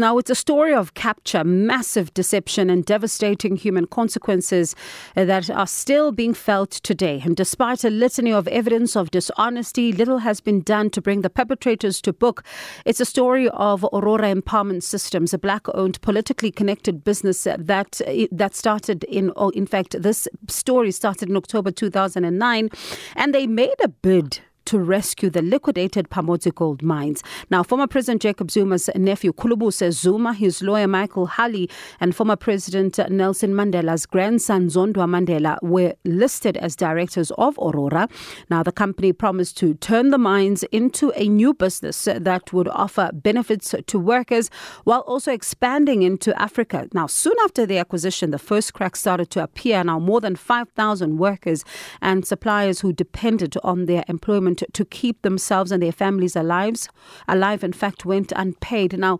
Now, it's a story of capture, massive deception, and devastating human consequences uh, that are still being felt today. And despite a litany of evidence of dishonesty, little has been done to bring the perpetrators to book. It's a story of Aurora Empowerment Systems, a black-owned, politically connected business that uh, that started in, oh, in fact, this story started in October 2009, and they made a bid to rescue the liquidated Pamodzi gold mines. Now, former President Jacob Zuma's nephew, Khulubuse Zuma, his lawyer Michael Hulley, and former President Nelson Mandela's grandson, Zondwa Mandela, were listed as directors of Aurora. Now, the company promised to turn the mines into a new business that would offer benefits to workers while also expanding into Africa. Now, soon after the acquisition, the first cracks started to appear. Now, more than 5,000 workers and suppliers who depended on their employment to keep themselves and their families alive, alive in fact, went unpaid. Now,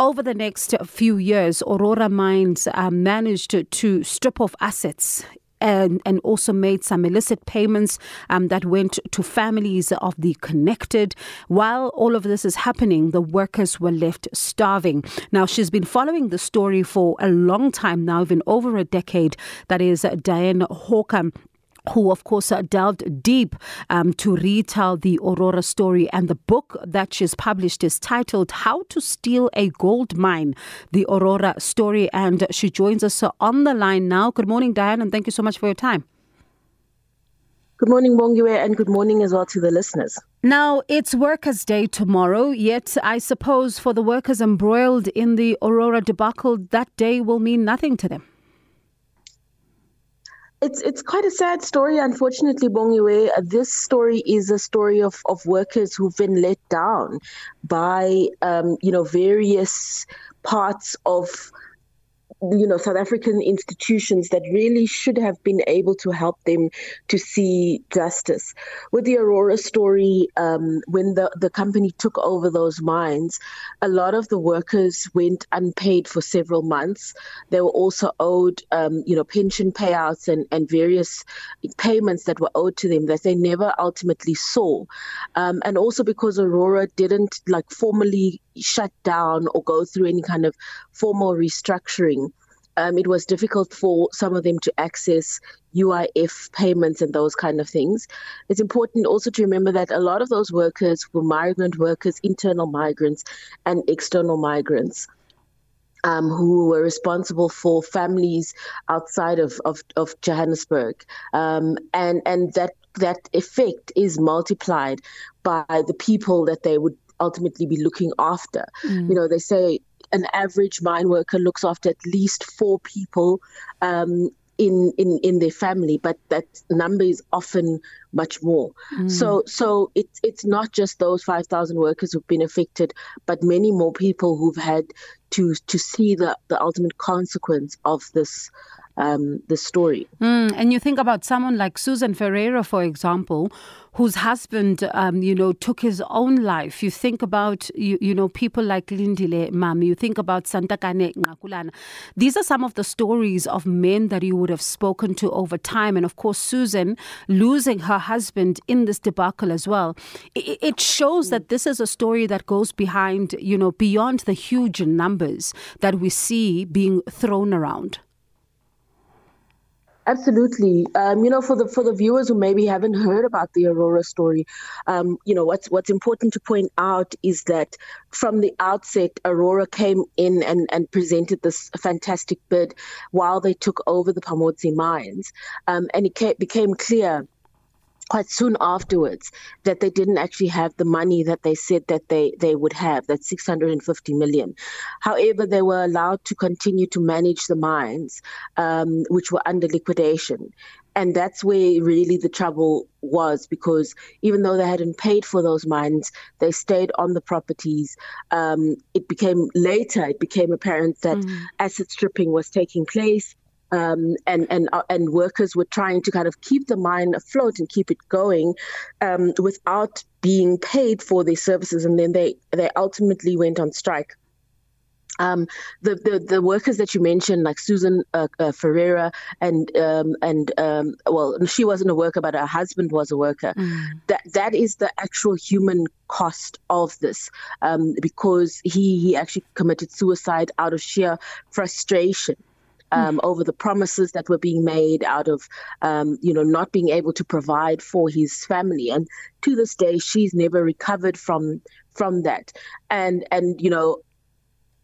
over the next few years, Aurora Mines uh, managed to, strip off assets and, and also made some illicit payments um, that went to families of the connected. While all of this is happening, the workers were left starving. Now, she's been following the story for a long time now, even over a decade. That is Dianne Hawker who, of course, uh, delved deep um, to retell the Aurora story. And the book that she's published is titled How to Steal a Gold Mine, the Aurora story. And she joins us uh, on the line now. Good morning, Dianne, and thank you so much for your time. Good morning, Bongiwe, and good morning as well to the listeners. Now, it's Workers' Day tomorrow, yet I suppose for the workers embroiled in the Aurora debacle, that day will mean nothing to them it's it's quite a sad story, unfortunately, Bongiwe. This story is a story of, of workers who've been let down by um, you know various parts of you know South African institutions that really should have been able to help them to see justice. With the Aurora story, um, when the the company took over those mines, a lot of the workers went unpaid for several months. They were also owed, um, you know, pension payouts and and various payments that were owed to them that they never ultimately saw, um, and also because Aurora didn't like formally shut down or go through any kind of formal restructuring um, it was difficult for some of them to access UIF payments and those kind of things. It's important also to remember that a lot of those workers were migrant workers, internal migrants, and external migrants. Um, who were responsible for families outside of, of, of Johannesburg. Um, and, and that, that effect is multiplied by the people that they would ultimately be looking after. Mm. You know, they say an average mine worker looks after at least four people um, in, in in their family, but that number is often much more. Mm. So so it's it's not just those five thousand workers who've been affected, but many more people who've had to to see the the ultimate consequence of this um, the story. Mm, and you think about someone like Susan Ferreira, for example, whose husband, um, you know, took his own life. You think about, you, you know, people like Lindile Mami. You think about Santakane Ngakulana. These are some of the stories of men that you would have spoken to over time. And of course, Susan losing her husband in this debacle as well. It, it shows that this is a story that goes behind, you know, beyond the huge numbers that we see being thrown around. Absolutely. Um, you know, for the for the viewers who maybe haven't heard about the Aurora story, um, you know, what's what's important to point out is that from the outset, Aurora came in and, and presented this fantastic bid while they took over the Pamodzi mines. Um, and it came, became clear quite soon afterwards that they didn't actually have the money that they said that they, they would have, that 650 million. However, they were allowed to continue to manage the mines, um, which were under liquidation. And that's where really the trouble was because even though they hadn't paid for those mines, they stayed on the properties. Um, it became later, it became apparent that mm. asset stripping was taking place um, and and uh, and workers were trying to kind of keep the mine afloat and keep it going um, without being paid for their services, and then they they ultimately went on strike. um, the, the the workers that you mentioned, like Susan uh, uh, Ferreira, and um, and um, well, she wasn't a worker, but her husband was a worker. Mm. That that is the actual human cost of this, um, because he he actually committed suicide out of sheer frustration. Um, mm. over the promises that were being made out of, um, you know, not being able to provide for his family. And to this day, she's never recovered from from that. And and you know,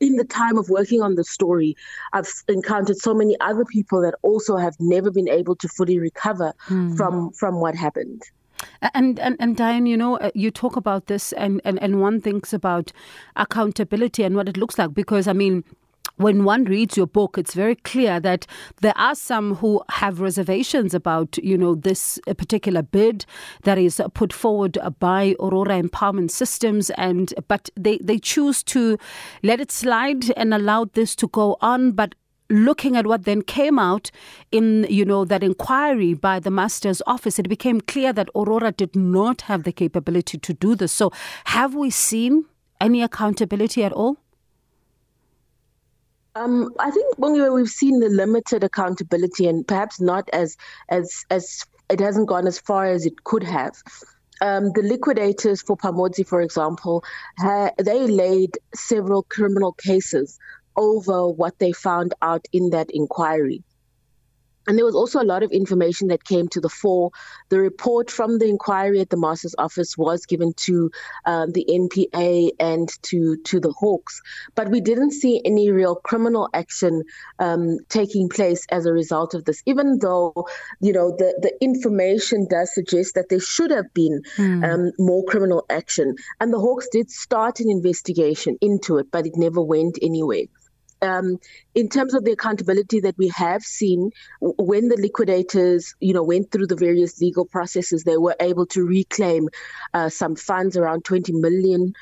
in the time of working on the story, I've encountered so many other people that also have never been able to fully recover mm. from from what happened. And, and and Dianne, you know, uh, you talk about this, and, and, and one thinks about accountability and what it looks like. Because I mean, when one reads your book, it's very clear that there are some who have reservations about, you know, this uh, particular bid that is put forward by Aurora Empowerment Systems, and but they they choose to let it slide and allow this to go on, but looking at what then came out in you know that inquiry by the master's office it became clear that aurora did not have the capability to do this. So have we seen any accountability at all um, I think Bongiwe, we've seen the limited accountability and perhaps not as as as it hasn't gone as far as it could have. Um, the liquidators for Pamodzi, for example, ha- they laid several criminal cases over what they found out in that inquiry. And there was also a lot of information that came to the fore. The report from the inquiry at the master's office was given to um, the NPA and to to the Hawks, but we didn't see any real criminal action um, taking place as a result of this. Even though, you know, the the information does suggest that there should have been mm. um, more criminal action, and the Hawks did start an investigation into it, but it never went anywhere um, in terms of the accountability that we have seen, when the liquidators, you know, went through the various legal processes, they were able to reclaim uh, some funds, around 20 million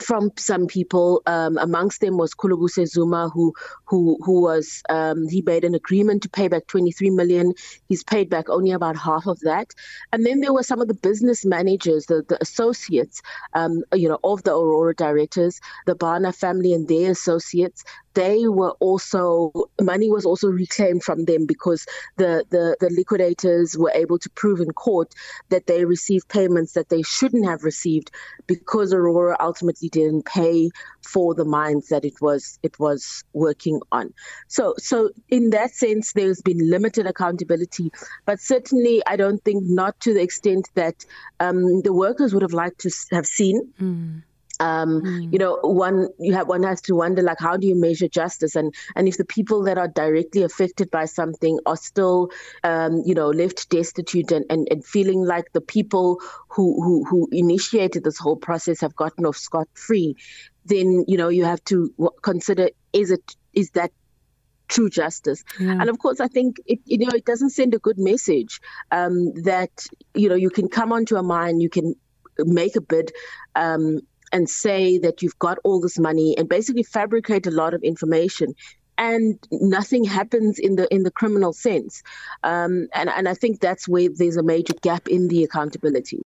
from some people. Um, amongst them was Khulubuse Zuma, who who who was um, he made an agreement to pay back 23 million. He's paid back only about half of that. And then there were some of the business managers, the the associates, um, you know, of the Aurora directors, the Bhana family and their associates they were also money was also reclaimed from them because the, the, the liquidators were able to prove in court that they received payments that they shouldn't have received because Aurora ultimately didn't pay for the mines that it was it was working on. So so in that sense there's been limited accountability, but certainly I don't think not to the extent that um, the workers would have liked to have seen. Mm um, mm. you know one you have one has to wonder like how do you measure justice and and if the people that are directly affected by something are still um, you know left destitute and, and, and feeling like the people who, who who initiated this whole process have gotten off scot free then you know you have to consider is it is that true justice. Yeah. And of course, I think it, you know it doesn't send a good message um, that you know you can come onto a mine, you can make a bid, um, and say that you've got all this money and basically fabricate a lot of information and nothing happens in the in the criminal sense. Um, and and I think that's where there's a major gap in the accountability